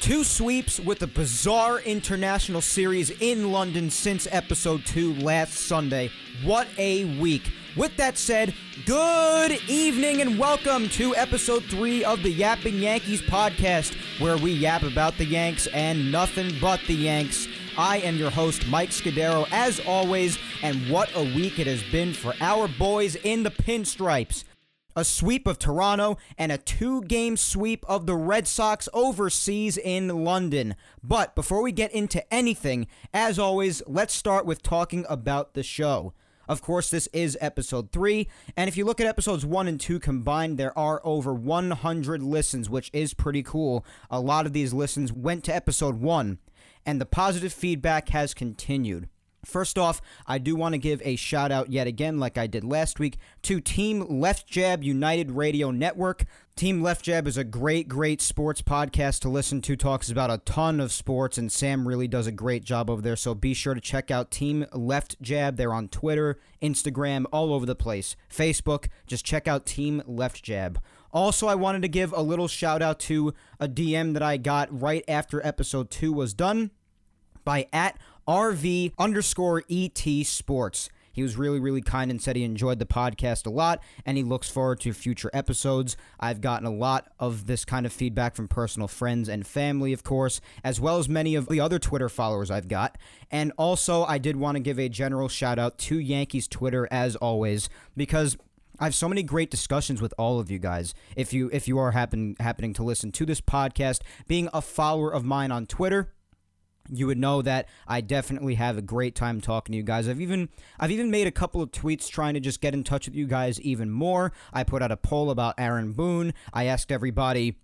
Two sweeps with a bizarre international series in London since episode 2 last Sunday. What a week. With that said, good evening and welcome to episode 3 of the Yapping Yankees podcast, where we yap about the Yanks and nothing but the Yanks. I am your host, Mike Scudero, as always, and what a week it has been for our boys in the pinstripes a sweep of Toronto, and a two game sweep of the Red Sox overseas in London. But before we get into anything, as always, let's start with talking about the show. Of course, this is episode 3, and if you look at episodes 1 and 2 combined, there are over 100 listens, which is pretty cool. A lot of these listens went to episode 1, and the positive feedback has continued. First off, I do want to give a shout out yet again, like I did last week, to Team Left Jab United Radio Network. Team Left Jab is a great, great sports podcast to listen to. Talks about a ton of sports, and Sam really does a great job over there. So be sure to check out Team Left Jab. They're on Twitter, Instagram, all over the place. Facebook, just check out Team Left Jab. Also, I wanted to give a little shout out to a DM that I got right after episode two was done by at RV underscore ET Sports. He was really, really kind and said he enjoyed the podcast a lot and he looks forward to future episodes. I've gotten a lot of this kind of feedback from personal friends and family, of course, as well as many of the other Twitter followers I've got. And also, I did want to give a general shout out to Yankees Twitter as always because I have so many great discussions with all of you guys. If you if you are happen, happening to listen to this podcast, being a follower of mine on Twitter, you would know that I definitely have a great time talking to you guys. I've even I've even made a couple of tweets trying to just get in touch with you guys even more. I put out a poll about Aaron Boone. I asked everybody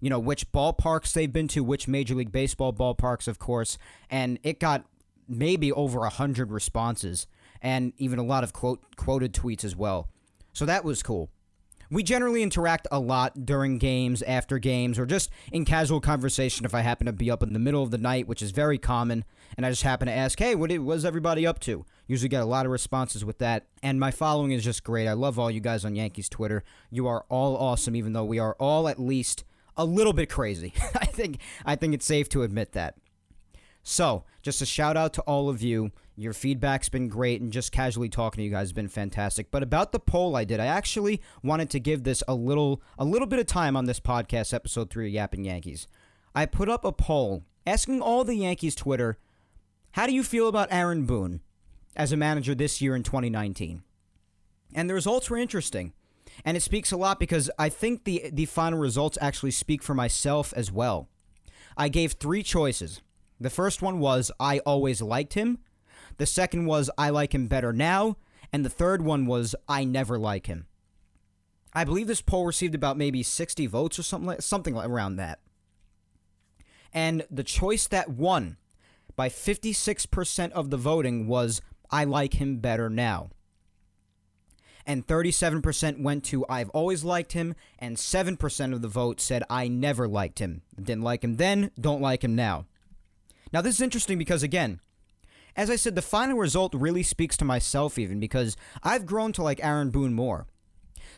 you know which ballparks they've been to, which Major League Baseball ballparks, of course, and it got maybe over a hundred responses, and even a lot of quote quoted tweets as well. So that was cool. We generally interact a lot during games, after games, or just in casual conversation if I happen to be up in the middle of the night, which is very common, and I just happen to ask, hey, what was everybody up to? Usually get a lot of responses with that, and my following is just great. I love all you guys on Yankees Twitter. You are all awesome, even though we are all at least a little bit crazy. I think I think it's safe to admit that. So, just a shout out to all of you. Your feedback's been great, and just casually talking to you guys has been fantastic. But about the poll I did, I actually wanted to give this a little a little bit of time on this podcast, episode three of Yapping Yankees. I put up a poll asking all the Yankees Twitter, how do you feel about Aaron Boone as a manager this year in 2019? And the results were interesting. And it speaks a lot because I think the the final results actually speak for myself as well. I gave three choices. The first one was I always liked him. The second was I like him better now. And the third one was I never like him. I believe this poll received about maybe 60 votes or something like, something around that. And the choice that won by 56% of the voting was I like him better now. And 37% went to I've always liked him, and 7% of the vote said I never liked him. Didn't like him then, don't like him now. Now, this is interesting because, again, as I said, the final result really speaks to myself, even because I've grown to like Aaron Boone more.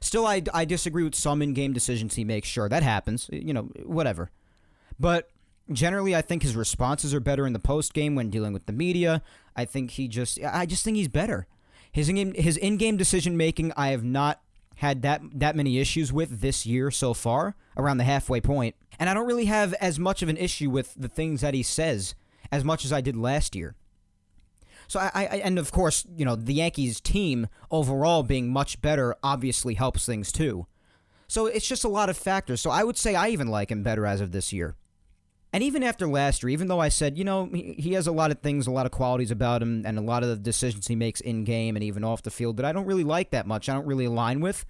Still, I, I disagree with some in game decisions he makes. Sure, that happens. You know, whatever. But generally, I think his responses are better in the post game when dealing with the media. I think he just, I just think he's better. His in his in game decision making, I have not had that that many issues with this year so far, around the halfway point, and I don't really have as much of an issue with the things that he says as much as I did last year. So I, I and of course, you know, the Yankees team overall being much better obviously helps things too. So it's just a lot of factors. So I would say I even like him better as of this year. And even after last year, even though I said, you know, he has a lot of things, a lot of qualities about him, and a lot of the decisions he makes in game and even off the field that I don't really like that much, I don't really align with.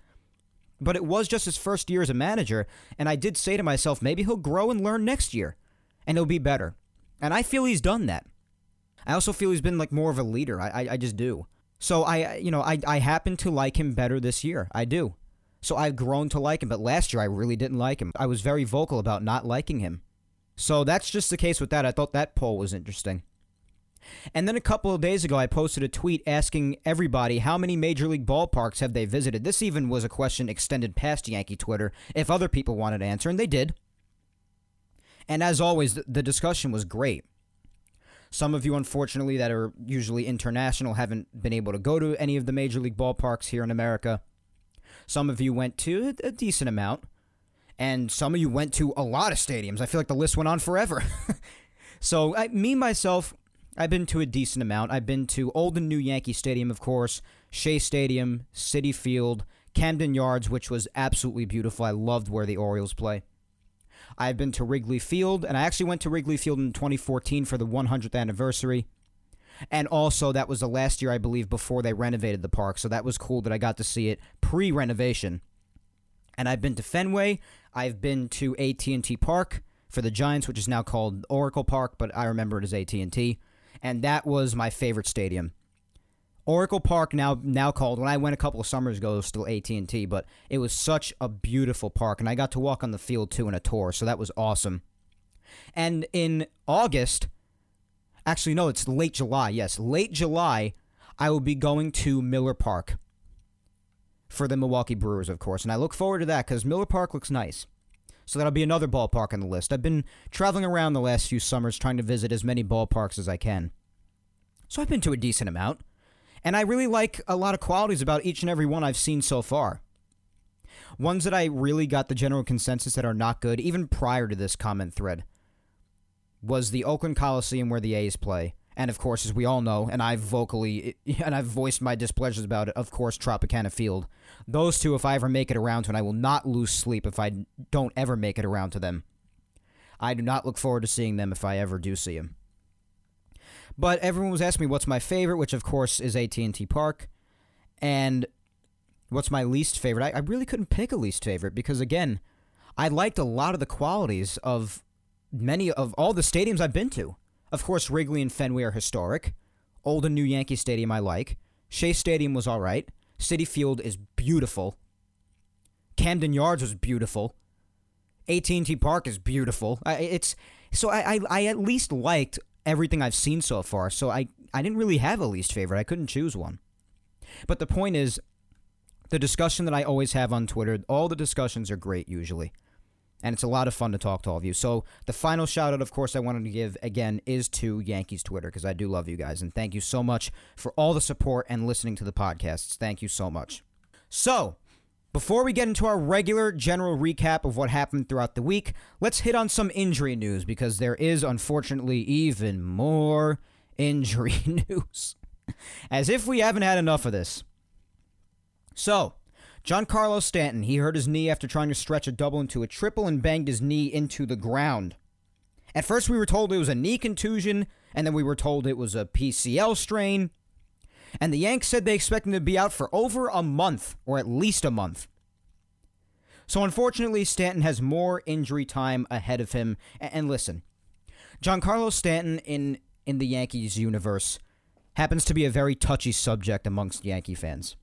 But it was just his first year as a manager, and I did say to myself, maybe he'll grow and learn next year, and he'll be better. And I feel he's done that. I also feel he's been like more of a leader. I, I, I just do. So I, you know, I, I happen to like him better this year. I do. So I've grown to like him. But last year I really didn't like him. I was very vocal about not liking him. So that's just the case with that. I thought that poll was interesting. And then a couple of days ago, I posted a tweet asking everybody how many major league ballparks have they visited. This even was a question extended past Yankee Twitter if other people wanted to answer, and they did. And as always, the discussion was great. Some of you, unfortunately, that are usually international, haven't been able to go to any of the major league ballparks here in America. Some of you went to a decent amount, and some of you went to a lot of stadiums. I feel like the list went on forever. so, I, me myself, I've been to a decent amount. I've been to Old and New Yankee Stadium, of course, Shea Stadium, Citi Field, Camden Yards, which was absolutely beautiful. I loved where the Orioles play. I've been to Wrigley Field, and I actually went to Wrigley Field in 2014 for the 100th anniversary. And also, that was the last year, I believe, before they renovated the park. So that was cool that I got to see it pre renovation. And I've been to Fenway. I've been to AT&T Park for the Giants, which is now called Oracle Park, but I remember it as AT&T and that was my favorite stadium. Oracle Park now now called when I went a couple of summers ago it was still AT&T but it was such a beautiful park and I got to walk on the field too in a tour so that was awesome. And in August actually no it's late July yes late July I will be going to Miller Park for the Milwaukee Brewers of course and I look forward to that cuz Miller Park looks nice. So that'll be another ballpark on the list. I've been traveling around the last few summers trying to visit as many ballparks as I can. So I've been to a decent amount. And I really like a lot of qualities about each and every one I've seen so far. Ones that I really got the general consensus that are not good, even prior to this comment thread, was the Oakland Coliseum where the A's play. And of course, as we all know, and I've vocally and I've voiced my displeasures about it, of course, Tropicana Field. Those two, if I ever make it around to, and I will not lose sleep if I don't ever make it around to them. I do not look forward to seeing them if I ever do see them. But everyone was asking me what's my favorite, which of course is AT&T Park, and what's my least favorite. I, I really couldn't pick a least favorite because again, I liked a lot of the qualities of many of all the stadiums I've been to. Of course, Wrigley and Fenway are historic. Old and new Yankee Stadium I like. Shea Stadium was all right. Citi Field is beautiful. Camden Yards was beautiful. AT&T Park is beautiful. I, it's so I, I I at least liked everything I've seen so far. So I I didn't really have a least favorite. I couldn't choose one. But the point is, the discussion that I always have on Twitter, all the discussions are great usually and it's a lot of fun to talk to all of you. So the final shout out, of course, I wanted to give again is to Yankees Twitter because I do love you guys, and thank you so much for all the support and listening to the podcasts. Thank you so much. So. Before we get into our regular general recap of what happened throughout the week, let's hit on some injury news because there is unfortunately even more injury news. As if we haven't had enough of this. So, Giancarlo Stanton, he hurt his knee after trying to stretch a double into a triple and banged his knee into the ground. At first, we were told it was a knee contusion, and then we were told it was a PCL strain. And the Yanks said they expect him to be out for over a month, or at least a month. So, unfortunately, Stanton has more injury time ahead of him. And listen, Giancarlo Stanton in, in the Yankees universe happens to be a very touchy subject amongst Yankee fans.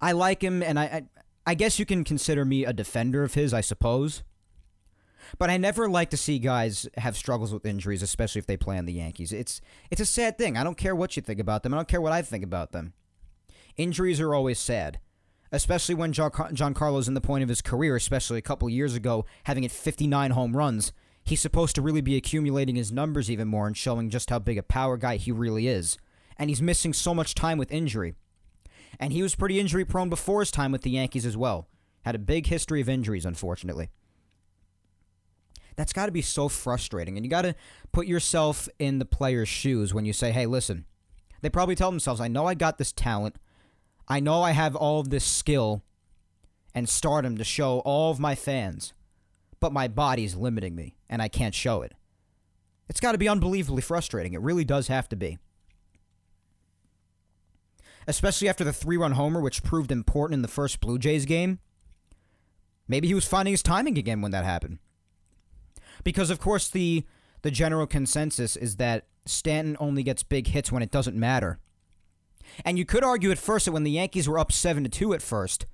I like him, and I, I, I guess you can consider me a defender of his, I suppose. But I never like to see guys have struggles with injuries, especially if they play on the Yankees. It's it's a sad thing. I don't care what you think about them. I don't care what I think about them. Injuries are always sad, especially when Giancarlo's in the point of his career, especially a couple years ago, having hit 59 home runs. He's supposed to really be accumulating his numbers even more and showing just how big a power guy he really is. And he's missing so much time with injury. And he was pretty injury prone before his time with the Yankees as well. Had a big history of injuries, unfortunately. That's got to be so frustrating. And you got to put yourself in the player's shoes when you say, hey, listen, they probably tell themselves, I know I got this talent. I know I have all of this skill and stardom to show all of my fans, but my body's limiting me and I can't show it. It's got to be unbelievably frustrating. It really does have to be. especially after the three run homer, which proved important in the first Blue Jays game. Maybe he was finding his timing again when that happened. Because, of course, the, the general consensus is that Stanton only gets big hits when it doesn't matter. And you could argue at first that when the Yankees were up 7 to 2 at first,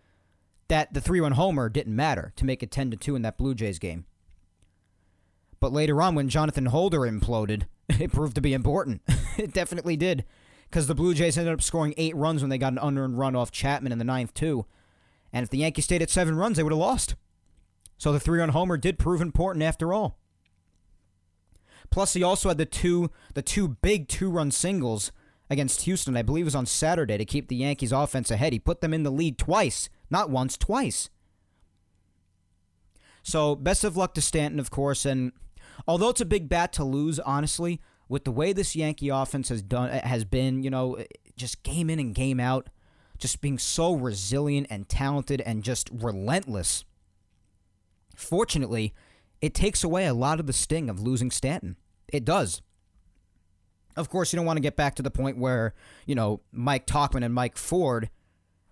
that the 3 run homer didn't matter to make it 10 to 2 in that Blue Jays game. But later on, when Jonathan Holder imploded, it proved to be important. it definitely did. Because the Blue Jays ended up scoring eight runs when they got an unearned run off Chapman in the ninth, too. And if the Yankees stayed at seven runs, they would have lost. So the three run homer did prove important after all. Plus, he also had the two the two big two run singles against Houston. I believe it was on Saturday to keep the Yankees offense ahead. He put them in the lead twice, not once, twice. So best of luck to Stanton, of course, and although it's a big bat to lose, honestly, with the way this Yankee offense has done uh, has been, you know, uh, just game in and game out, just being so resilient and talented and just relentless. Fortunately, it takes away a lot of the sting of losing Stanton. It does. Of course, you don't want to get back to the point where, you know, Mike Tauchman and Mike Ford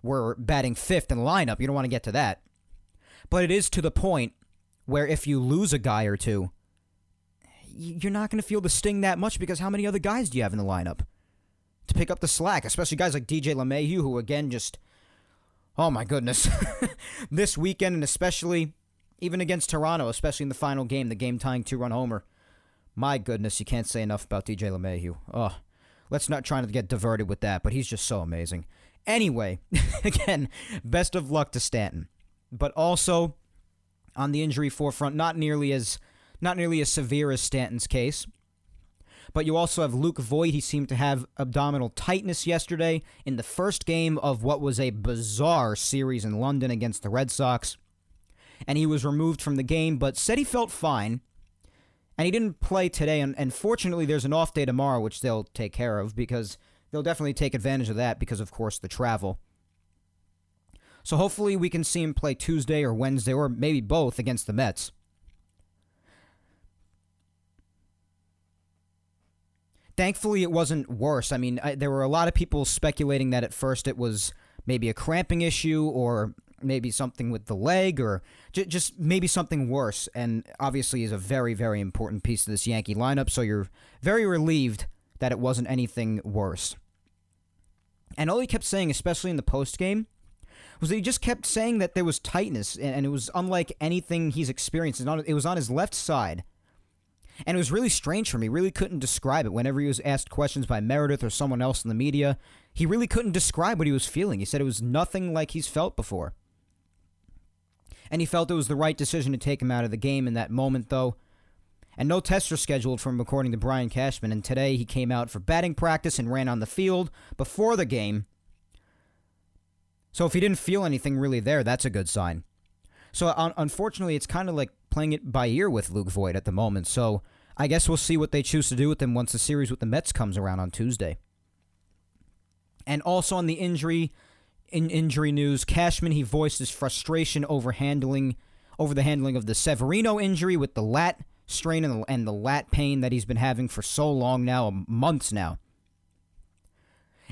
were batting fifth in the lineup. You don't want to get to that. But it is to the point where if you lose a guy or two, you're not going to feel the sting that much because how many other guys do you have in the lineup to pick up the slack? Especially guys like DJ LeMahieu, who again just, oh my goodness, this weekend and especially even against Toronto, especially in the final game, the game tying two run homer. My goodness, you can't say enough about DJ LeMahieu. Oh, let's not try to get diverted with that, but he's just so amazing. Anyway, again, best of luck to Stanton, but also on the injury forefront, not nearly as not nearly as severe as Stanton's case. But you also have Luke Voit. He seemed to have abdominal tightness yesterday in the first game of what was a bizarre series in London against the Red Sox. And he was removed from the game, but said he felt fine. And he didn't play today. And, and fortunately, there's an off day tomorrow, which they'll take care of because they'll definitely take advantage of that because, of course, the travel. So hopefully we can see him play Tuesday or Wednesday or maybe both against the Mets. Thankfully, it wasn't worse. I mean, I, there were a lot of people speculating that at first it was maybe a cramping issue or maybe something with the leg or j- just maybe something worse. And obviously, is a very, very important piece of this Yankee lineup. So you're very relieved that it wasn't anything worse. And all he kept saying, especially in the post game, was that he just kept saying that there was tightness, and, it was unlike anything he's experienced. It was on his left side and it was really strange for me. Really couldn't describe it. Whenever he was asked questions by Meredith or someone else in the media, he really couldn't describe what he was feeling. He said it was nothing like he's felt before. And he felt it was the right decision to take him out of the game in that moment, though. And no tests are scheduled from according to Brian Cashman. And today he came out for batting practice and ran on the field before the game. So if he didn't feel anything really there, that's a good sign. So un- unfortunately, it's kind of like playing it by ear with Luke Voit at the moment. So I guess we'll see what they choose to do with him once the series with the Mets comes around on Tuesday. And also on the injury in injury news, Cashman he voiced his frustration over handling over the handling of the Severino injury with the lat strain and the, and the lat pain that he's been having for so long now, months now.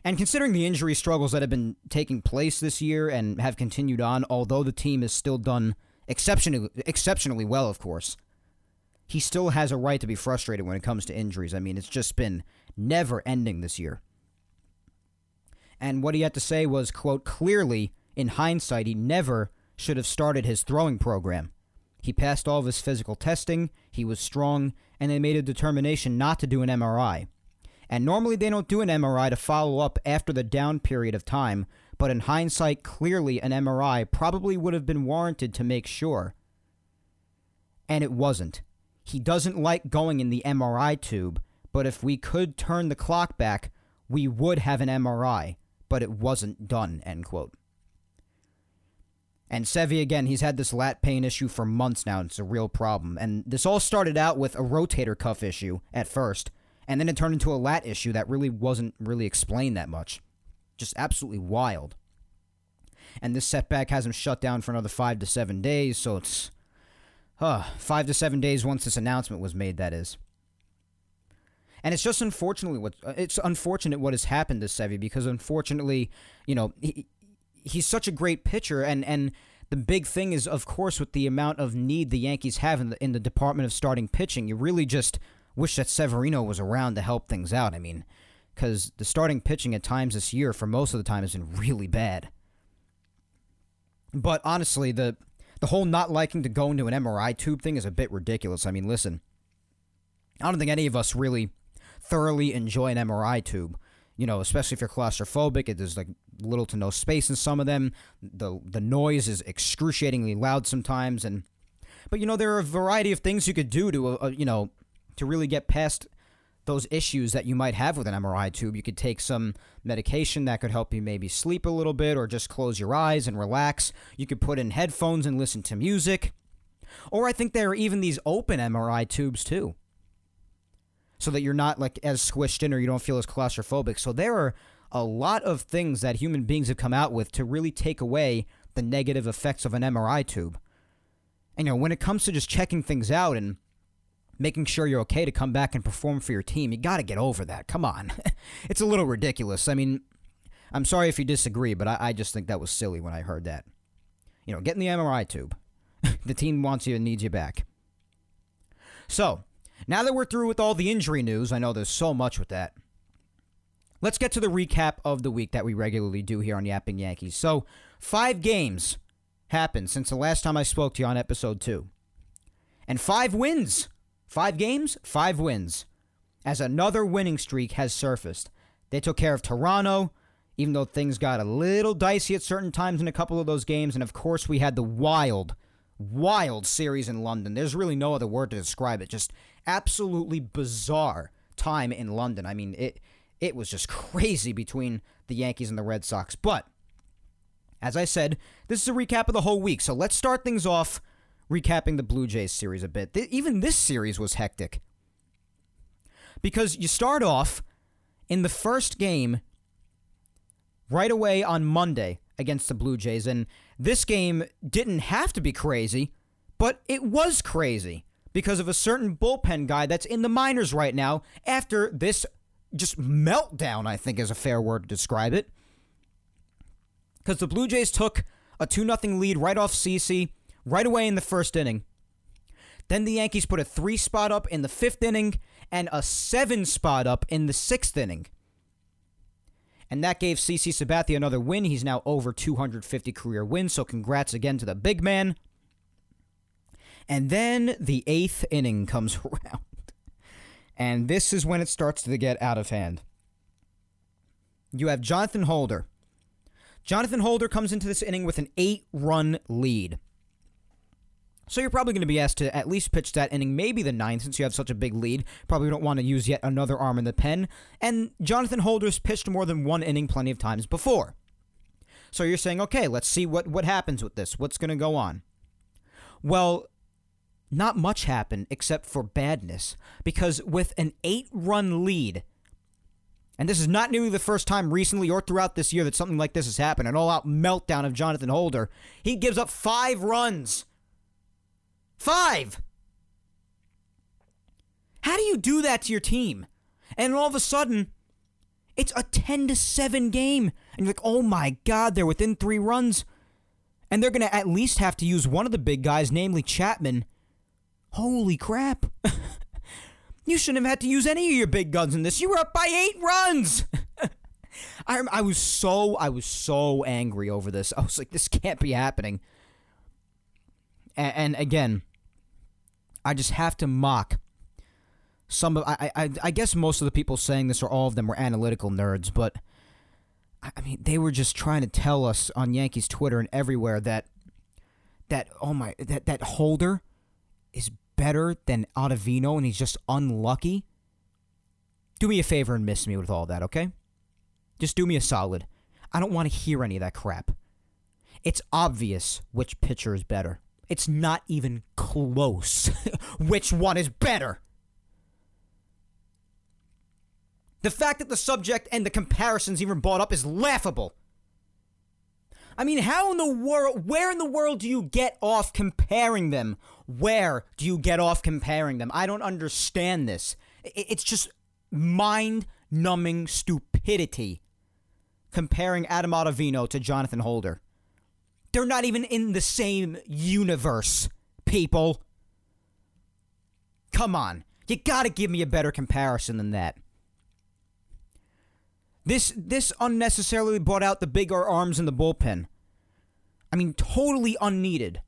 And considering the injury struggles that have been taking place this year and have continued on, although the team has still done exceptionally exceptionally well, of course. He still has a right to be frustrated when it comes to injuries. I mean, it's just been never ending this year. And what he had to say was, quote, clearly, in hindsight, he never should have started his throwing program. He passed all of his physical testing, he was strong, and they made a determination not to do an MRI. And normally they don't do an MRI to follow up after the down period of time but in hindsight, clearly an MRI probably would have been warranted to make sure. And it wasn't. He doesn't like going in the MRI tube, but if we could turn the clock back, we would have an MRI, but it wasn't done, end quote. And Sevi, again, he's had this lat pain issue for months now. It's a real problem. And this all started out with a rotator cuff issue at first, and then it turned into a lat issue that really wasn't really explained that much. Just absolutely wild. And this setback has him shut down for another five to seven days, so it's uh, five to seven days once this announcement was made, that is. And it's just unfortunately what uh, it's unfortunate what has happened to Sevy because unfortunately, you know, he, he's such a great pitcher and and the big thing is of course with the amount of need the Yankees have in the in the department of starting pitching, you really just wish that Severino was around to help things out. I mean, cuz the starting pitching at times this year for most of the time has been really bad. But honestly, the the whole not liking to go into an MRI tube thing is a bit ridiculous. I mean, listen. I don't think any of us really thoroughly enjoy an MRI tube. You know, especially if you're claustrophobic, there's like little to no space in some of them. The the noise is excruciatingly loud sometimes, and but you know there are a variety of things you could do to uh you know to really get past those issues that you might have with an MRI tube. You could take some medication that could help you maybe sleep a little bit or just close your eyes and relax. You could put in headphones and listen to music. Or I think there are even these open MRI tubes too so that you're not like as squished in or you don't feel as claustrophobic. So there are a lot of things that human beings have come out with to really take away the negative effects of an MRI tube. And you know, when it comes to just checking things out and making sure you're okay to come back and perform for your team, you got to get over that. Come on. it's a little ridiculous. I mean, I'm sorry if you disagree, but I, I just think that was silly when I heard that. You know, get in the MRI tube. the team wants you and needs you back. So, now that we're through with all the injury news, I know there's so much with that. Let's get to the recap of the week that we regularly do here on Yapping Yankees. So, five games happened since the last time I spoke to you on episode two. And five wins. Five games, five wins. As another winning streak has surfaced. They took care of Toronto, even though things got a little dicey at certain times in a couple of those games. And of course, we had the wild, wild series in London. There's really no other word to describe it. Just absolutely bizarre time in London. I mean, it it was just crazy between the Yankees and the Red Sox. But as I said, this is a recap of the whole week. So let's start things off recapping the Blue Jays series a bit. even this series was hectic. Because you start off in the first game right away on Monday against the Blue Jays and this game didn't have to be crazy, but it was crazy because of a certain bullpen guy that's in the minors right now after this just meltdown, I think is a fair word to describe it. Because the Blue Jays took a 2 0 lead right off CC right away in the first inning. Then the Yankees put a three spot up in the fifth inning and a seven spot up in the sixth inning. And that gave CC Sabathia another win. He's now over 250 career wins, so congrats again to the big man. And then the eighth inning comes around. And this is when it starts to get out of hand. You have Jonathan Holder. Jonathan Holder comes into this inning with an eight run lead. So you're probably going to be asked to at least pitch that inning, maybe the ninth, since you have such a big lead. Probably don't want to use yet another arm in the pen. And Jonathan Holder's pitched more than one inning plenty of times before. So you're saying, okay, let's see what, what happens with this. What's going to go on? Well, not much happened except for badness. Because with an eight run lead, and this is not nearly the first time recently or throughout this year that something like this has happened an all out meltdown of Jonathan Holder, he gives up five runs. Five! How do you do that to your team? And all of a sudden, it's a 10 to 7 game. And you're like, oh my God, they're within three runs. And they're going to at least have to use one of the big guys, namely Chapman, Holy crap. you shouldn't have had to use any of your big guns in this. You were up by eight runs. I, I was so I was so angry over this. I was like, this can't be happening. And, and again, I just have to mock some of I, I I guess most of the people saying this or all of them were analytical nerds, but I mean they were just trying to tell us on Yankees Twitter and everywhere that that oh my that that holder is better than Ottavino and he's just unlucky, do me a favor and miss me with all that, okay? Just do me a solid. I don't want to hear any of that crap. It's obvious which pitcher is better. It's not even close which one is better. The fact that the subject and the comparisons even brought up is laughable. I mean, how in the world, where in the world do you get off comparing them? Where do you get off comparing them? I don't understand this. It's just mind numbing stupidity comparing Adam Ottavino to Jonathan Holder. They're not even in the same universe, people. Come on. You gotta give me a better comparison than that. This this unnecessarily brought out the bigger arms in the bullpen. I mean, totally unneeded.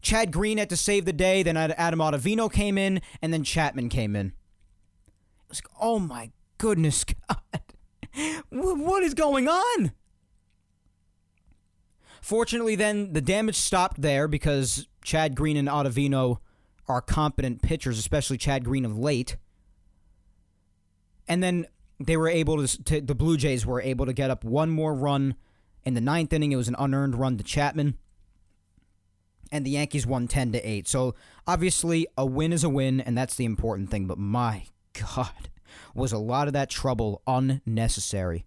Chad Green had to save the day, then Adam Ottavino came in, and then Chapman came in. It was like, oh my goodness God. what is going on? Fortunately, then the damage stopped there because Chad Green and Ottavino are competent pitchers, especially Chad Green of late. And then they were able to, to, the Blue Jays were able to get up one more run in the ninth inning. It was an unearned run to Chapman. And the Yankees won 10 to 8. So obviously, a win is a win, and that's the important thing. But my God, was a lot of that trouble unnecessary.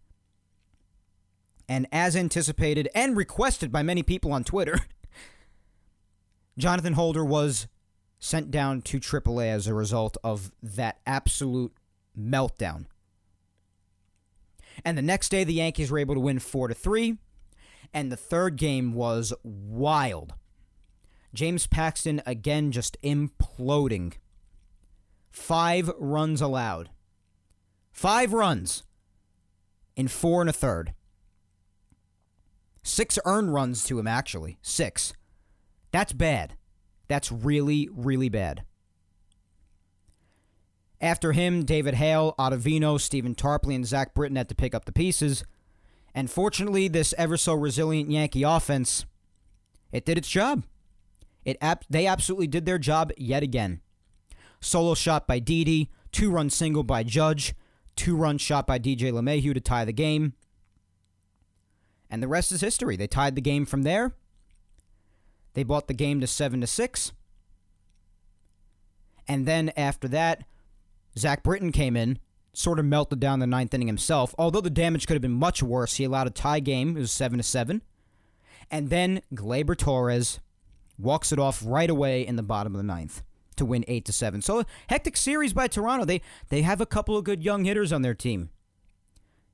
And as anticipated and requested by many people on Twitter, Jonathan Holder was sent down to AAA as a result of that absolute meltdown. And the next day the Yankees were able to win 4 to 3, and the third game was wild. James Paxton again just imploding. 5 runs allowed. Five runs in four and a third. Six earned runs to him, actually. Six. That's bad. That's really, really bad. After him, David Hale, Ottavino, Stephen Tarpley, and Zach Britton had to pick up the pieces. And fortunately, this ever so resilient Yankee offense, it did its job. It they absolutely did their job yet again. Solo shot by Didi, two run single by Judge, two run shot by DJ LeMahieu to tie the game. And the rest is history. They tied the game from there. They brought the game to 7 to 6. And then after that, Zach Britton came in, sort of melted down the ninth inning himself. Although the damage could have been much worse, he allowed a tie game. It was 7 to 7. And then Gleyber Torres walks it off right away in the bottom of the ninth to win eight to seven. So hectic series by Toronto. They they have a couple of good young hitters on their team.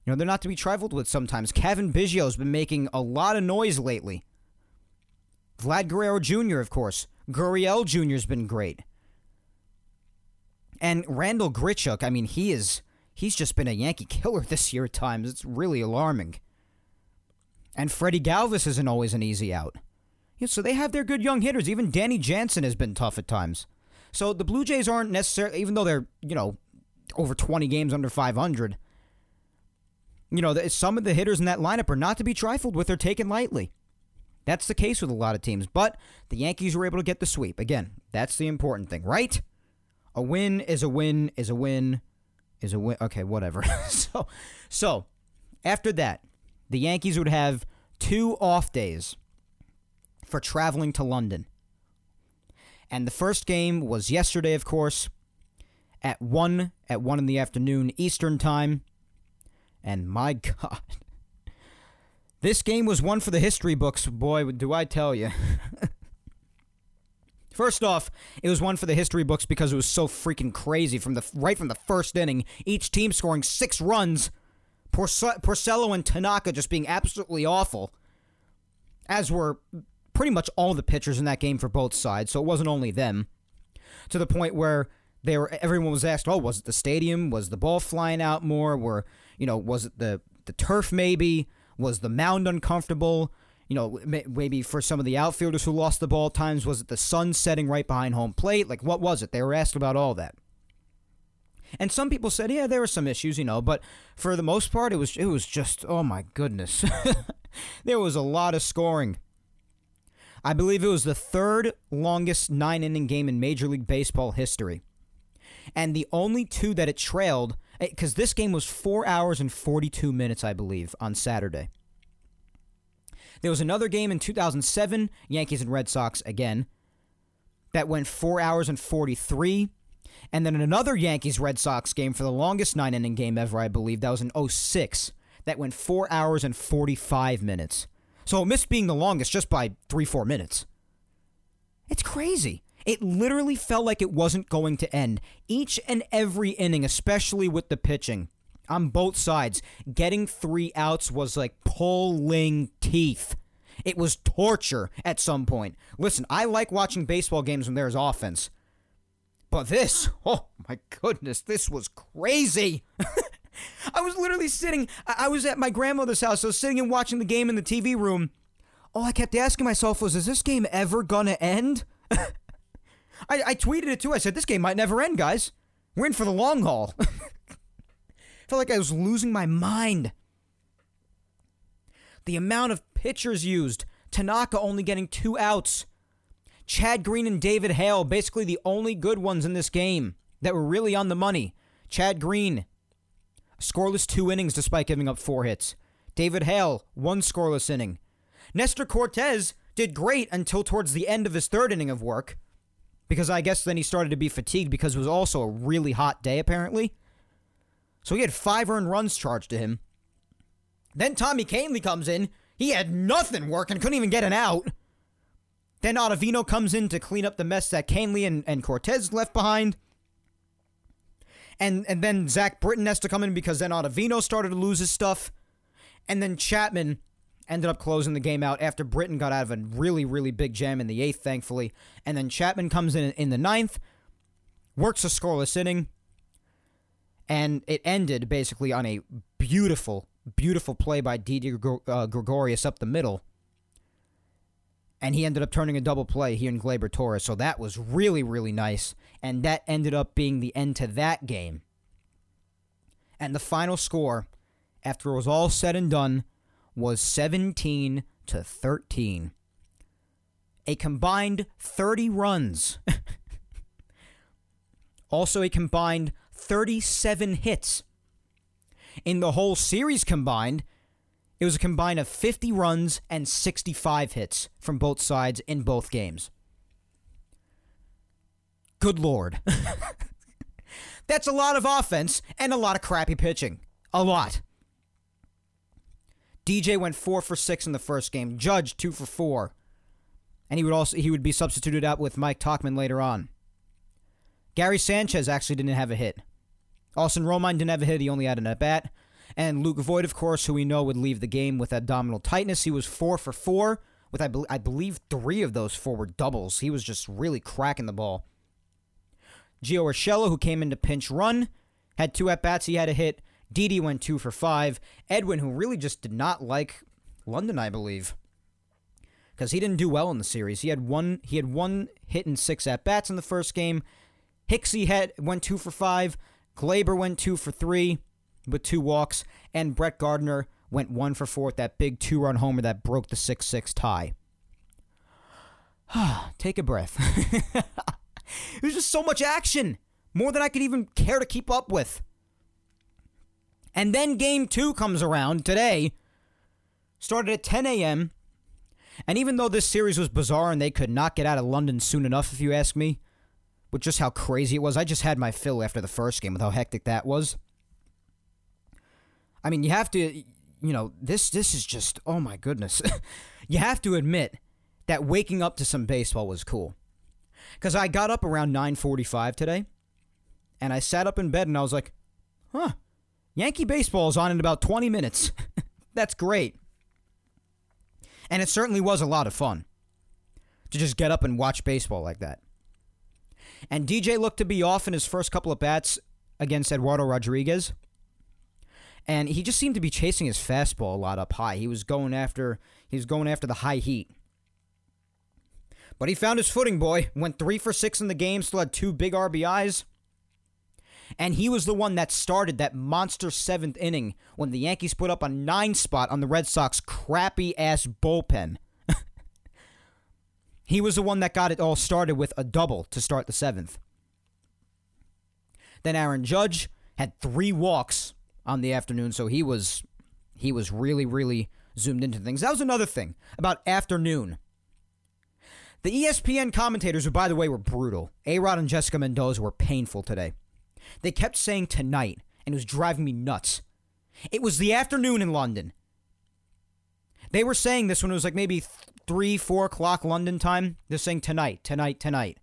You know they're not to be trifled with. Sometimes Cavan Biggio's been making a lot of noise lately. Vlad Guerrero Jr. of course. Gurriel Jr.'s been great. And Randall Grichuk, I mean, he is he's just been a Yankee killer this year at times. It's really alarming. And Freddie Galvis isn't always an easy out. So they have their good young hitters. Even Danny Jansen has been tough at times. So the Blue Jays aren't necessarily, even though they're, you know, over 20 games under 500, you know, some of the hitters in that lineup are not to be trifled with or taken lightly. That's the case with a lot of teams. But the Yankees were able to get the sweep. Again, that's the important thing, right? A win is a win is a win is a win. Okay, whatever. so, so after that, the Yankees would have two off days for traveling to London. And the first game was yesterday, of course, at 1 at 1 in the afternoon Eastern Time. And my god. This game was one for the history books, boy, do I tell you. First off, it was one for the history books because it was so freaking crazy from the right from the first inning. Each team scoring six runs. Porcello and Tanaka just being absolutely awful, as were pretty much all the pitchers in that game for both sides, so it wasn't only them. To the point where they were, everyone was asked, "Oh, was it the stadium? Was the ball flying out more? Were you know, was it the the turf? Maybe was the mound uncomfortable? You know, maybe for some of the outfielders who lost the ball times, was it the sun setting right behind home plate? Like, what was it? They were asked about all that. And some people said, yeah, there were some issues, you know, but for the most part, it was it was just, oh my goodness, there was a lot of scoring. I believe it was the third longest nine inning game in Major League Baseball history. And the only two that it trailed, because eh, this game was four hours and 42 minutes, I believe, on Saturday. There was another game in 2007, Yankees and Red Sox again, that went four hours and 43. And then another Yankees Red Sox game for the longest nine inning game ever, I believe. That was in 06. That went four hours and 45 minutes. So it missed being the longest just by three, four minutes. It's crazy. It literally felt like it wasn't going to end. Each and every inning, especially with the pitching on both sides, getting three outs was like pulling teeth. It was torture at some point. Listen, I like watching baseball games when there's offense. But this, oh my goodness, this was crazy. I was literally sitting, I was at my grandmother's house. I was sitting and watching the game in the TV room. All I kept asking myself was, is this game ever gonna end? I, I tweeted it too. I said, this game might never end, guys. We're in for the long haul. Felt like I was losing my mind. The amount of pitchers used. Tanaka only getting two outs. Chad Green and David Hale, basically the only good ones in this game that were really on the money. Chad Green, scoreless two innings despite giving up four hits. David Hale, one scoreless inning. Nestor Cortes did great until towards the end of his third inning of work because I guess then he started to be fatigued because it was also a really hot day, apparently. So he had five earned runs charged to him. Then Tommy Kahnle comes in. He had nothing working, couldn't even get an out. Then Ottavino comes in to clean up the mess that Kahnle and, and Cortes left behind. And and then Zach Britton has to come in because then Ottavino started to lose his stuff. And then Chapman ended up closing the game out after Britton got out of a really, really big jam in the eighth, thankfully. And then Chapman comes in in the ninth, works a scoreless inning, and it ended basically on a beautiful, beautiful play by Didi uh, Gregorius up the middle. And he ended up turning a double play here in Gleyber Torres. So that was really, really nice. And that ended up being the end to that game. And the final score, after it was all said and done, was 17 to 13. A combined 30 runs. also, a combined 37 hits. In the whole series combined, it was a combine of 50 runs and 65 hits from both sides in both games. Good lord. That's a lot of offense and a lot of crappy pitching. A lot. DJ went four for six in the first game. Judge two for four, and he would also he would be substituted out with Mike Tauchman later on. Gary Sanchez actually didn't have a hit. Austin Romine didn't have a hit. He only had an at bat. And Luke Voit, of course, who we know would leave the game with abdominal tightness. He was four for four, with I, be- I believe three of those four were doubles. He was just really cracking the ball. Gio Urshela, who came in to pinch run, had two at bats. He had a hit. Didi went two for five. Edwin, who really just did not like London, I believe, because he didn't do well in the series. He had one. He had one hit and six at bats in the first game. Hicksy had went two for five. Gleyber went two for three with two walks, and Brett Gardner went one for four with that big two-run homer that broke the six-six tie. Take a breath. was just so much action, more than I could even care to keep up with. And then game two comes around today, started at 10 a.m. And even though this series was bizarre and they could not get out of London soon enough, if you ask me, with just how crazy it was, I just had my fill after the first game with how hectic that was. I mean, you have to, you know, this this is just oh my goodness. you have to admit that waking up to some baseball was cool. Cuz I got up around 9:45 today and I sat up in bed and I was like, "Huh, Yankee baseball is on in about 20 minutes. That's great. And it certainly was a lot of fun to just get up and watch baseball like that. And DJ looked to be off in his first couple of bats against Eduardo Rodriguez. And he just seemed to be chasing his fastball a lot up high. He was going after he was going after the high heat. But he found his footing, boy. Went 3 for 6 in the game, still had two big RBIs. And he was the one that started that monster seventh inning when the Yankees put up a nine spot on the Red Sox crappy ass bullpen. he was the one that got it all started with a double to start the seventh. Then Aaron Judge had three walks on the afternoon, so he was he was really, really zoomed into things. That was another thing about afternoon. The ESPN commentators, who by the way were brutal, A Rod and Jessica Mendoza were painful today. They kept saying tonight, and it was driving me nuts. It was the afternoon in London. They were saying this when it was like maybe three, four o'clock London time. They're saying tonight, tonight, tonight.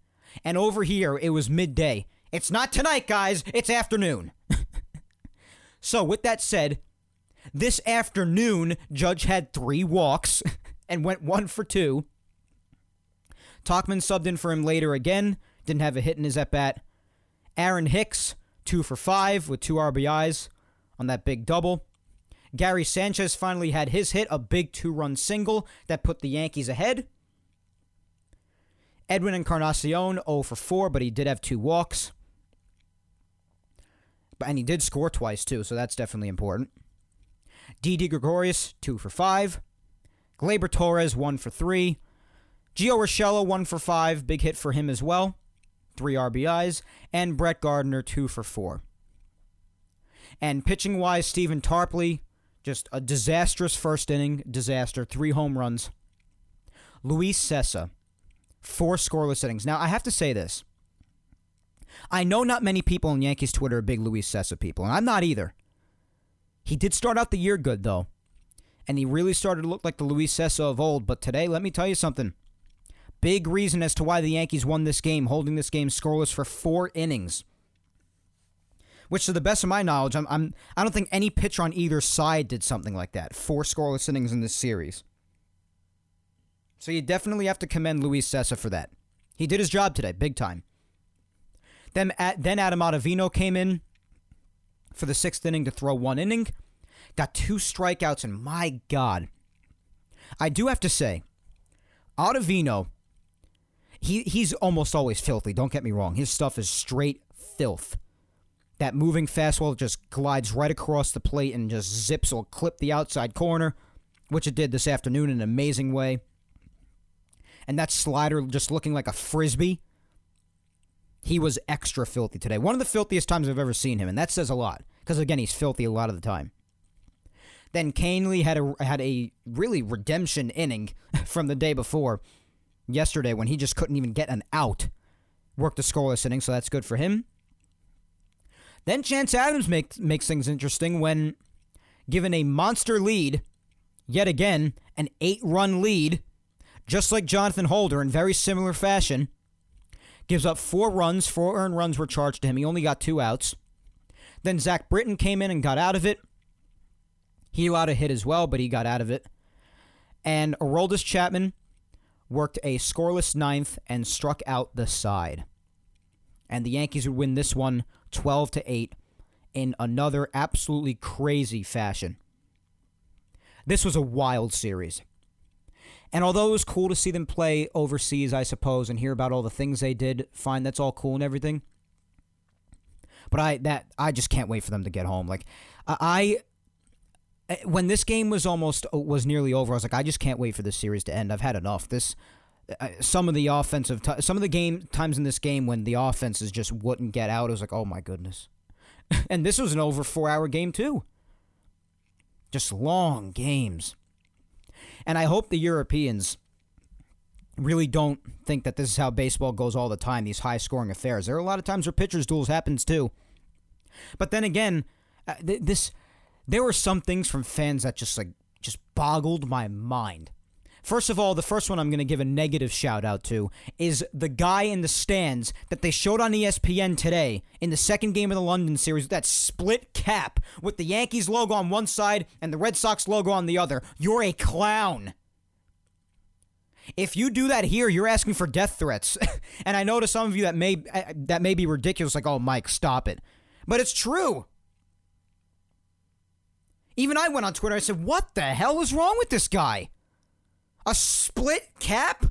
And over here, it was midday. It's not tonight, guys. It's afternoon. so, with that said, this afternoon, Judge had three walks and went one for two. Tauchman subbed in for him later again. Didn't have a hit in his at bat. Aaron Hicks, two for five with two RBIs on that big double. Gary Sanchez finally had his hit, a big two run single that put the Yankees ahead. Edwin Encarnacion, 0 for 4, but he did have two walks. But, And he did score twice, too, so that's definitely important. Didi Gregorius, 2 for 5. Gleyber Torres, 1 for 3. Gio Urshela, 1 for 5. Big hit for him as well. 3 RBIs. And Brett Gardner, 2 for 4. And pitching wise, Stephen Tarpley, just a disastrous first inning, disaster, three home runs. Luis Cessa, four scoreless innings. Now, I have to say this. I know not many people on Yankees Twitter are big Luis Cessa people, and I'm not either. He did start out the year good, though, and he really started to look like the Luis Cessa of old. But today, let me tell you something. Big reason as to why the Yankees won this game, holding this game scoreless for four innings. Which, to the best of my knowledge, I'm, I'm I don't think any pitcher on either side did something like that. Four scoreless innings in this series. So you definitely have to commend Luis Cessa for that. He did his job today, big time. Then, then Adam Ottavino came in for the sixth inning to throw one inning. Got two strikeouts, and my God. I do have to say, Ottavino, he, he's almost always filthy. Don't get me wrong. His stuff is straight filth. That moving fastball just glides right across the plate and just zips or clip the outside corner, which it did this afternoon in an amazing way. And that slider just looking like a frisbee. He was extra filthy today. One of the filthiest times I've ever seen him, and that says a lot. Because again, he's filthy a lot of the time. Then Kahnle had a had a really redemption inning from the day before, yesterday when he just couldn't even get an out. Worked a scoreless inning, so that's good for him. Then Chance Adams makes makes things interesting when given a monster lead, yet again an eight-run lead, just like Jonathan Holder in very similar fashion. Gives up four runs, four earned runs were charged to him. He only got two outs. Then Zach Britton came in and got out of it. He allowed a hit as well, but he got out of it. And Aroldis Chapman worked a scoreless ninth and struck out the side. And the Yankees would win this one 12 to 8 in another absolutely crazy fashion. This was a wild series. And although it was cool to see them play overseas, I suppose, and hear about all the things they did, fine, that's all cool and everything. But I that I just can't wait for them to get home. Like I when this game was almost was nearly over, I was like, I just can't wait for this series to end. I've had enough. This uh, some of the offensive t- some of the game times in this game when the offenses just wouldn't get out, I was like, oh my goodness. and this was an over four hour game too. Just long games. And I hope the Europeans really don't think that this is how baseball goes all the time, these high scoring affairs. There are a lot of times where pitchers' duels happens too. But then again, uh, th- this there were some things from fans that just like just boggled my mind. First of all, the first one I'm going to give a negative shout out to is the guy in the stands that they showed on ESPN today in the second game of the London series with that split cap with the Yankees logo on one side and the Red Sox logo on the other. You're a clown. If you do that here, you're asking for death threats. and I know to some of you that may uh, that may be ridiculous like, "Oh, Mike, stop it." But it's true. Even I went on Twitter. I said, "What the hell is wrong with this guy? A split cap?"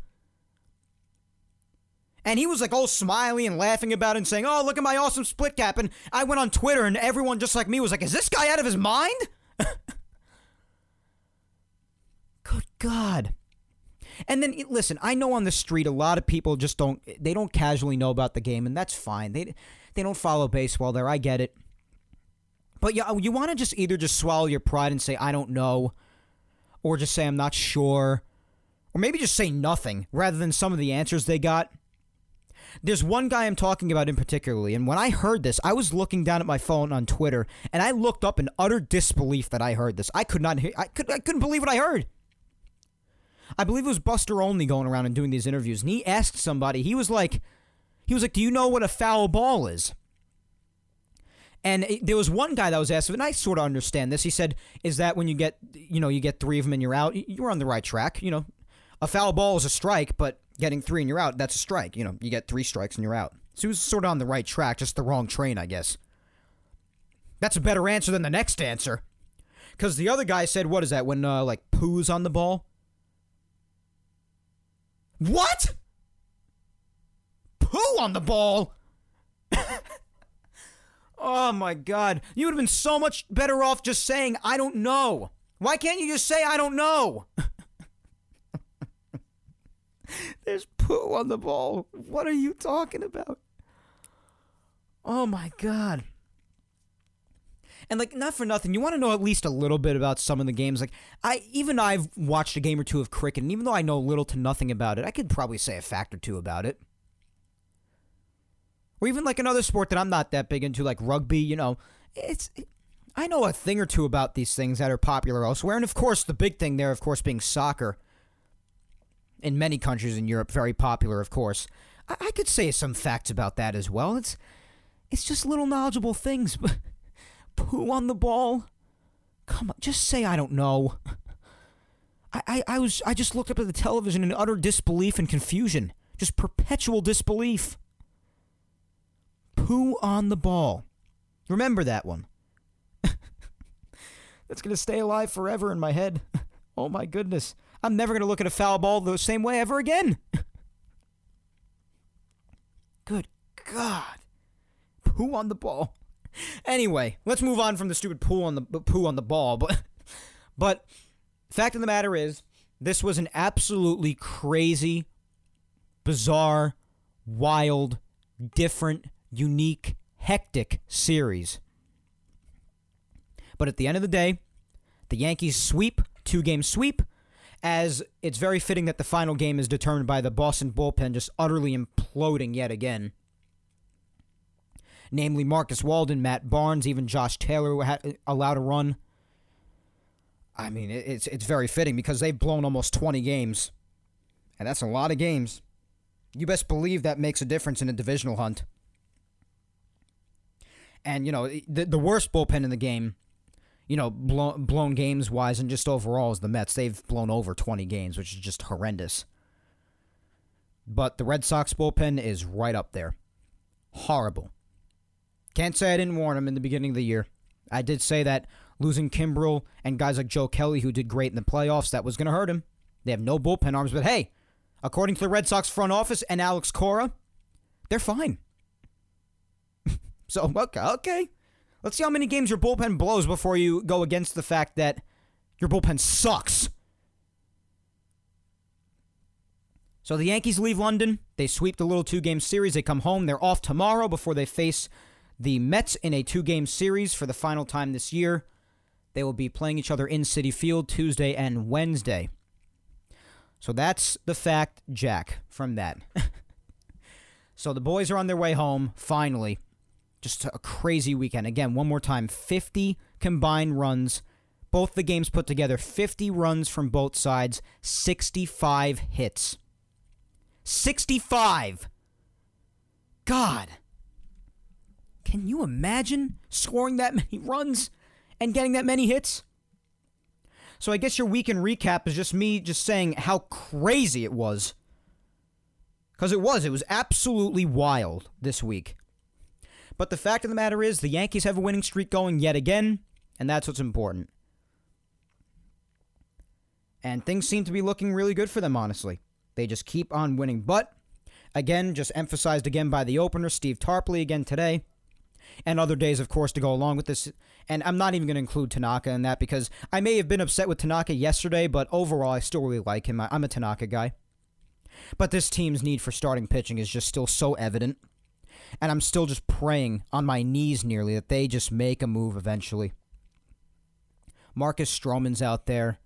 And he was like all smiley and laughing about it and saying, "Oh, look at my awesome split cap." And I went on Twitter, and everyone just like me was like, "Is this guy out of his mind?" Good God. And then listen, I know on the street a lot of people just don't they don't casually know about the game and that's fine. They they don't follow baseball there. I get it. But yeah, you want to just either just swallow your pride and say I don't know, or just say I'm not sure, or maybe just say nothing rather than some of the answers they got. There's one guy I'm talking about in particularly, and when I heard this, I was looking down at my phone on Twitter, and I looked up in utter disbelief that I heard this. I could not, hear, I could, I couldn't believe what I heard. I believe it was Buster Olney going around and doing these interviews, and he asked somebody, he was like, He was like, "Do you know what a foul ball is?" And it, there was one guy that was asked, and I sort of understand this. He said, "Is that when you get, you know, you get three of them and you're out? You're on the right track. You know, a foul ball is a strike, but getting three and you're out, that's a strike. You know, you get three strikes and you're out. So he was sort of on the right track, just the wrong train, I guess. That's a better answer than the next answer. Because the other guy said, what is that, when, uh, like, poo's on the ball? What? Poo on the ball? oh my god. You would have been so much better off just saying, I don't know. Why can't you just say, I don't know? There's poo on the ball. What are you talking about? Oh my god. And like not for nothing, you want to know at least a little bit about some of the games. Like I even I've watched a game or two of cricket, and even though I know little to nothing about it, I could probably say a fact or two about it. Or even like another sport that I'm not that big into, like rugby. You know, it's I know a thing or two about these things that are popular elsewhere, and of course the big thing there, of course, being soccer in many countries in Europe, very popular, of course. I, I could say some facts about that as well. It's it's just little knowledgeable things. Poo on the ball? Come on, just say I don't know. I, I, I was I just looked up at the television in utter disbelief and confusion. Just perpetual disbelief. Poo on the ball. Remember that one. That's gonna stay alive forever in my head. oh my goodness. I'm never going to look at a foul ball the same way ever again. Good God. Poo on the ball. Anyway, let's move on from the stupid poo on the poo on the ball. But, but fact of the matter is, this was an absolutely crazy, bizarre, wild, different, unique, hectic series. But at the end of the day, the Yankees sweep, two game sweep, as it's very fitting that the final game is determined by the Boston bullpen just utterly imploding yet again. Namely, Marcus Walden, Matt Barnes, even Josh Taylor allowed a run. I mean, it's it's very fitting because they've blown almost 20 games, and that's a lot of games. You best believe that makes a difference in a divisional hunt. And you know, the the worst bullpen in the game you know, blown, blown games wise and just overall is the Mets. They've blown over 20 games, which is just horrendous. But the Red Sox bullpen is right up there. Horrible. Can't say I didn't warn them in the beginning of the year. I did say that losing Kimbrel and guys like Joe Kelly, who did great in the playoffs, that was going to hurt him. They have no bullpen arms, but hey, according to the Red Sox front office and Alex Cora, they're fine. So, okay, okay. Let's see how many games your bullpen blows before you go against the fact that your bullpen sucks. So the Yankees leave London. They sweep the little two game series. They come home. They're off tomorrow before they face the Mets in a two game series for the final time this year. They will be playing each other in Citi Field Tuesday and Wednesday. So that's the fact, Jack, from that. so the boys are on their way home, finally. Just a crazy weekend. Again, one more time 50 combined runs. Both the games put together 50 runs from both sides, 65 hits. 65! God. Can you imagine scoring that many runs and getting that many hits? So I guess your weekend recap is just me just saying how crazy it was. Because it was. It was absolutely wild this week. But the fact of the matter is, the Yankees have a winning streak going yet again, and that's what's important. And things seem to be looking really good for them, honestly. They just keep on winning. But, again, just emphasized again by the opener, Steve Tarpley again today. And other days, of course, to go along with this. And I'm not even going to include Tanaka in that because I may have been upset with Tanaka yesterday, but overall, I still really like him. I'm a Tanaka guy. But this team's need for starting pitching is just still so evident. And I'm still just praying on my knees nearly that they just make a move eventually. Marcus Stroman's out there.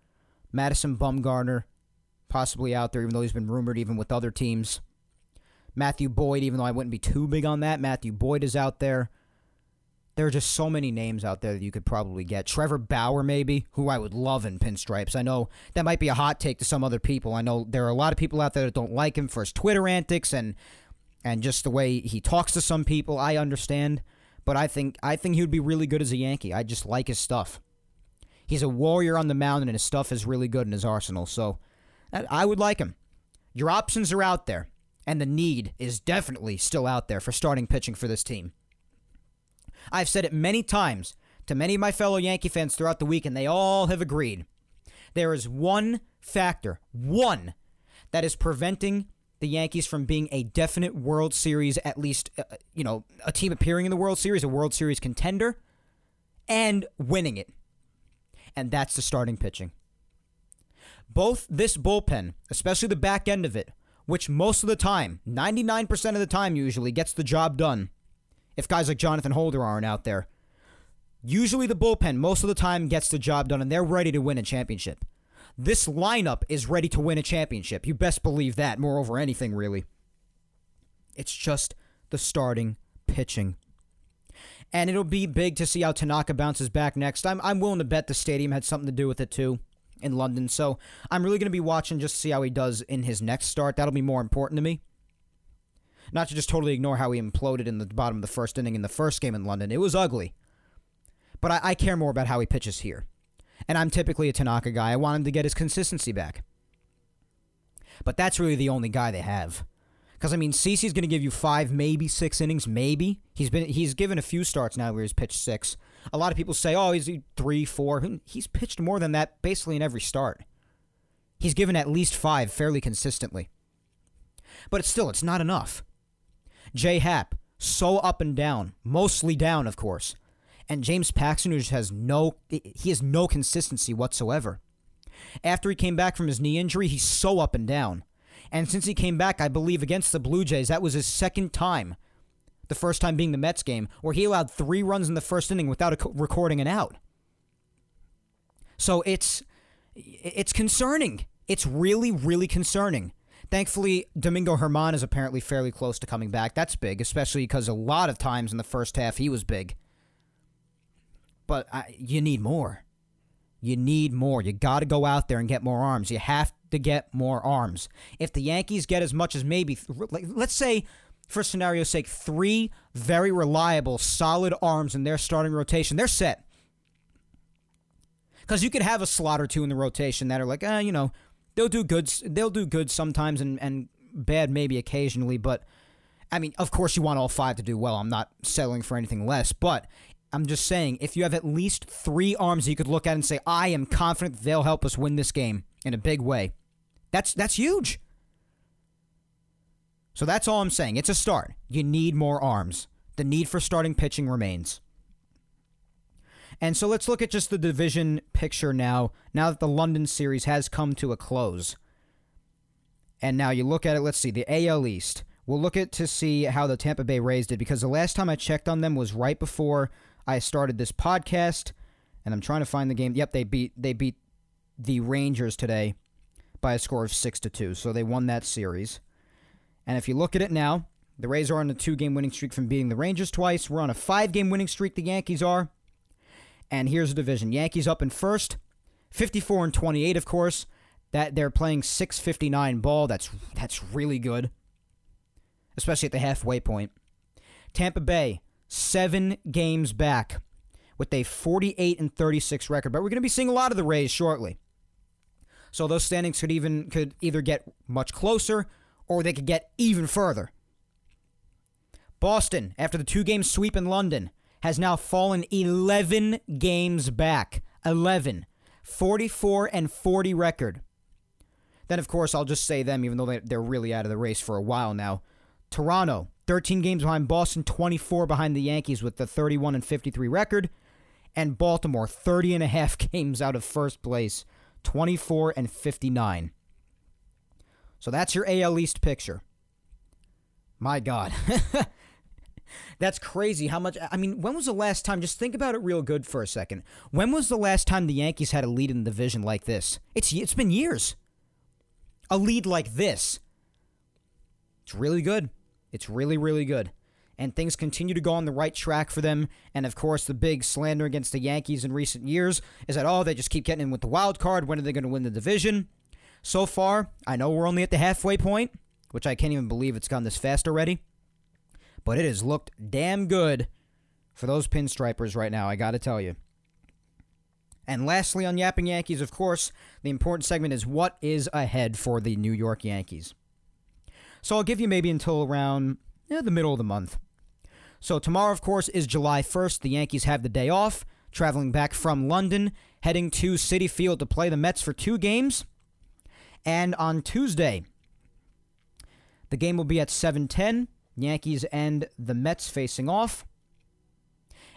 Madison Bumgarner possibly out there, even though he's been rumored even with other teams. Matthew Boyd, even though I wouldn't be too big on that, Matthew Boyd is out there. There are just so many names out there that you could probably get. Trevor Bauer, maybe, who I would love in pinstripes. I know that might be a hot take to some other people. I know there are a lot of people out there that don't like him for his Twitter antics and and just the way he talks to some people, I understand. But I think I think he would be really good as a Yankee. I just like his stuff. He's a warrior on the mound, and his stuff is really good in his arsenal. So I would like him. Your options are out there, and the need is definitely still out there for starting pitching for this team. I've said it many times to many of my fellow Yankee fans throughout the week, and they all have agreed. There is one factor, one, that is preventing the Yankees from being a definite World Series, at least, uh, you know, a team appearing in the World Series, a World Series contender, and winning it. And that's the starting pitching. Both this bullpen, especially the back end of it, which most of the time, 99% of the time usually, gets the job done if guys like Jonathan Holder aren't out there. Usually the bullpen, most of the time, gets the job done and they're ready to win a championship. This lineup is ready to win a championship. You best believe that, more over anything, really. It's just the starting pitching. And it'll be big to see how Tanaka bounces back next. I'm, I'm willing to bet the stadium had something to do with it, too, in London. So I'm really going to be watching just to see how he does in his next start. That'll be more important to me. Not to just totally ignore how he imploded in the bottom of the first inning in the first game in London. It was ugly. But I, I care more about how he pitches here. And I'm typically a Tanaka guy. I want him to get his consistency back. But that's really the only guy they have. Because I mean, CC's going to give you five, maybe six innings, maybe. He's been he's given a few starts now where he's pitched six. A lot of people say, oh, he's three, four. He's pitched more than that basically in every start. He's given at least five fairly consistently. But it's still, it's not enough. J Happ, so up and down, mostly down, of course and James Paxton, who has no, he has no consistency whatsoever. After he came back from his knee injury, he's so up and down. And since he came back, I believe against the Blue Jays, that was his second time. The first time being the Mets game, where he allowed three runs in the first inning without a, recording an out. So it's it's concerning. It's really, really concerning. Thankfully, Domingo German is apparently fairly close to coming back. That's big, especially because a lot of times in the first half he was big but I, you need more. You need more. You got to go out there and get more arms. You have to get more arms. If the Yankees get as much as maybe, like, let's say, for scenario's sake, three very reliable, solid arms in their starting rotation, they're set. Because you could have a slot or two in the rotation that are like, eh, you know, they'll do good. They'll do good sometimes and, and bad maybe occasionally. But I mean, of course, you want all five to do well. I'm not settling for anything less. But I'm just saying, if you have at least three arms you could look at and say, I am confident they'll help us win this game in a big way, that's that's huge. So that's all I'm saying. It's a start. You need more arms. The need for starting pitching remains. And so let's look at just the division picture now, now that the London series has come to a close. And now you look at it, let's see, the AL East. We'll look at to see how the Tampa Bay Rays did because the last time I checked on them was right before I started this podcast, and I'm trying to find the game. Yep, they beat they beat the Rangers today by a score of six to two, so they won that series. And if you look at it now, the Rays are on a two-game winning streak from beating the Rangers twice. We're on a five-game winning streak. The Yankees are. And here's the division: Yankees up in first, 54 and 28, of course. That they're playing 659 ball. That's that's really good, especially at the halfway point. Tampa Bay seven games back with a 48 and 36 record. But we're going to be seeing a lot of the Rays shortly. So those standings could even could either get much closer or they could get even further. Boston, after the two-game sweep in London, has now fallen 11 games back. 11. 44 and 40 record. Then, of course, I'll just say them, even though they're really out of the race for a while now. Toronto, 13 games behind Boston, 24 behind the Yankees with the 31 and 53 record. And Baltimore, 30 and a half games out of first place, 24 and 59. So that's your AL East picture. My God. That's crazy how much. I mean, when was the last time? Just think about it real good for a second. When was the last time the Yankees had a lead in the division like this? It's it's been years. A lead like this. It's really good. It's really, really good. And things continue to go on the right track for them. And of course, the big slander against the Yankees in recent years is that, oh, they just keep getting in with the wild card. When are they going to win the division? So far, I know we're only at the halfway point, which I can't even believe it's gone this fast already. but it has looked damn good for those pinstripers right now, I got to tell you. And lastly, on Yapping Yankees, of course, the important segment is what is ahead for the New York Yankees. So I'll give you maybe until around eh, the middle of the month. So tomorrow, of course, is July 1st. The Yankees have the day off, traveling back from London, heading to Citi Field to play the Mets for two games. And on Tuesday, the game will be at 7:10. Yankees and the Mets facing off.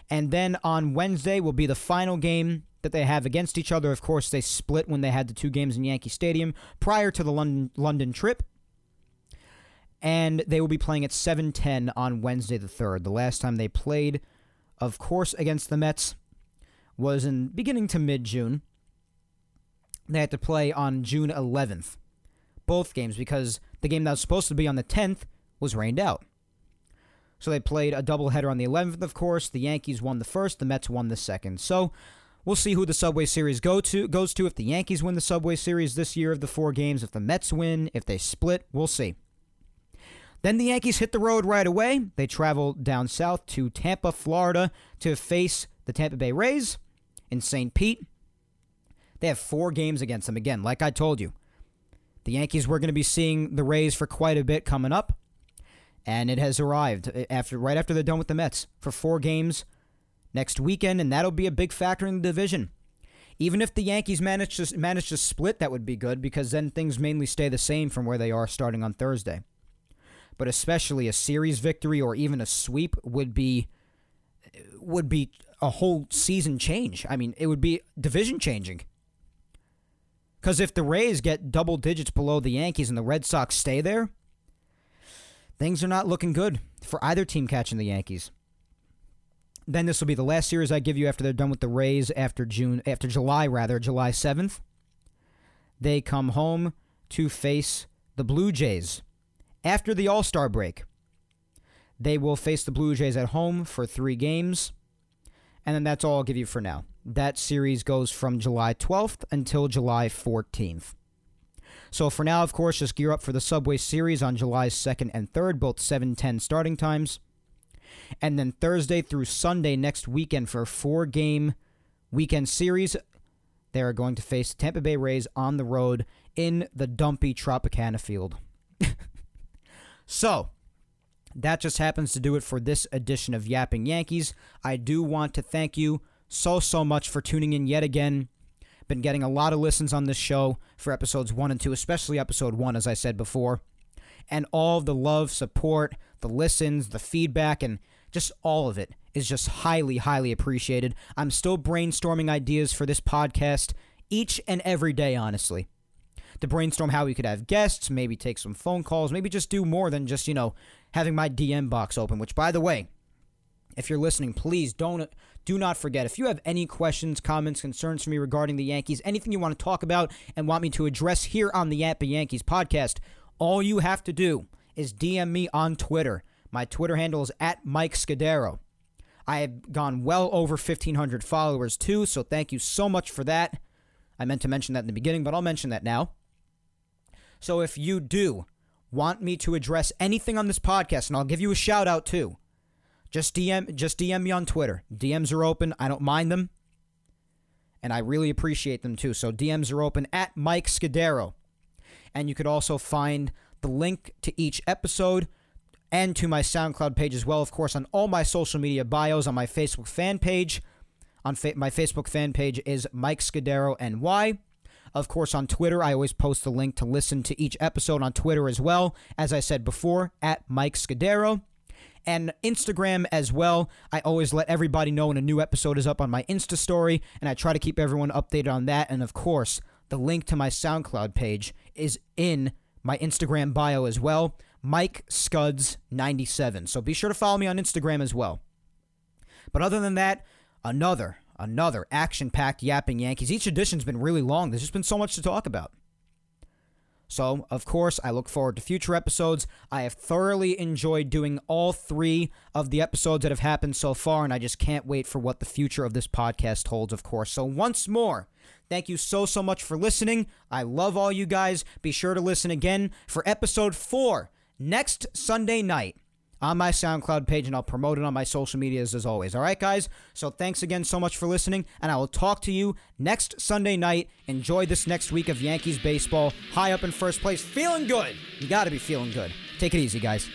And then on Wednesday will be the final game that they have against each other. Of course, they split when they had the two games in Yankee Stadium prior to the London London trip. And they will be playing at 7:10 on Wednesday the 3rd. The last time they played, of course, against the Mets was in beginning to mid-June. They had to play on June 11th. Both games because the game that was supposed to be on the 10th was rained out. So they played a doubleheader on the 11th, of course. The Yankees won the first, the Mets won the second. So we'll see who the Subway Series go to goes to. If the Yankees win the Subway Series this year of the four games, if the Mets win, if they split, we'll see. Then the Yankees hit the road right away. They travel down south to Tampa, Florida to face the Tampa Bay Rays in St. Pete. They have four games against them. Again, like I told you, the Yankees were going to be seeing the Rays for quite a bit coming up and it has arrived uh, after right after they're done with the Mets for four games next weekend, and that'll be a big factor in the division. Even if the Yankees manage to manage to split, that would be good because then things mainly stay the same from where they are starting on Thursday. But especially a series victory or even a sweep would be would be a whole season change. I mean, it would be division changing. Because if the Rays get double digits below the Yankees and the Red Sox stay there, things are not looking good for either team catching the Yankees. Then this will be the last series I give you after they're done with the Rays after June after July rather, July 7th. They come home to face the Blue Jays after the All-Star break. They will face the Blue Jays at home for 3 games. And then that's all I'll give you for now. That series goes from July 12th until July 14th. So for now, of course, just gear up for the Subway Series on July 2nd and 3rd, both 7:10 starting times. And then Thursday through Sunday next weekend for a four-game weekend series, they are going to face Tampa Bay Rays on the road in the dumpy Tropicana field. so, that just happens to do it for this edition of Yapping Yankees. I do want to thank you so, so much for tuning in yet again been getting a lot of listens on this show for episodes one and two, especially episode one, as I said before. And all the love, support, the listens, the feedback, and just all of it is just highly, highly appreciated. I'm still brainstorming ideas for this podcast each and every day, honestly. To brainstorm how we could have guests, maybe take some phone calls, maybe just do more than just, you know, having my DM box open, which, by the way, if you're listening, please don't do not forget if you have any questions, comments, concerns for me regarding the Yankees, anything you want to talk about and want me to address here on the Yapping Yankees podcast, all you have to do is DM me on Twitter. My Twitter handle is at Mike Scudero. I have gone well over 1,500 followers too, so thank you so much for that. I meant to mention that in the beginning, but I'll mention that now. So if you do want me to address anything on this podcast, and I'll give you a shout out too, just DM just DM me on Twitter. DMs are open. I don't mind them. And I really appreciate them too. So DMs are open at Mike Scudero. And you could also find the link to each episode and to my SoundCloud page as well, of course, on all my social media bios on my Facebook fan page. On fa- my Facebook fan page is Mike Scudero NY. Of course, on Twitter, I always post the link to listen to each episode on Twitter as well. As I said before, at Mike Scudero and Instagram as well. I always let everybody know when a new episode is up on my Insta story, and I try to keep everyone updated on that. And of course, the link to my SoundCloud page is in my Instagram bio as well, Mike Scuds97. So be sure to follow me on Instagram as well. But other than that, another, another action packed Yapping Yankees. Each edition's been really long. There's just been so much to talk about. So, of course, I look forward to future episodes. I have thoroughly enjoyed doing all three of the episodes that have happened so far, and I just can't wait for what the future of this podcast holds, of course. So, once more, thank you so, so much for listening. I love all you guys. Be sure to listen again for episode four next Sunday night on my SoundCloud page, and I'll promote it on my social medias as always. All right, guys? So thanks again so much for listening, and I will talk to you next Sunday night. Enjoy this next week of Yankees baseball. High up in first place. Feeling good. You got to be feeling good. Take it easy, guys.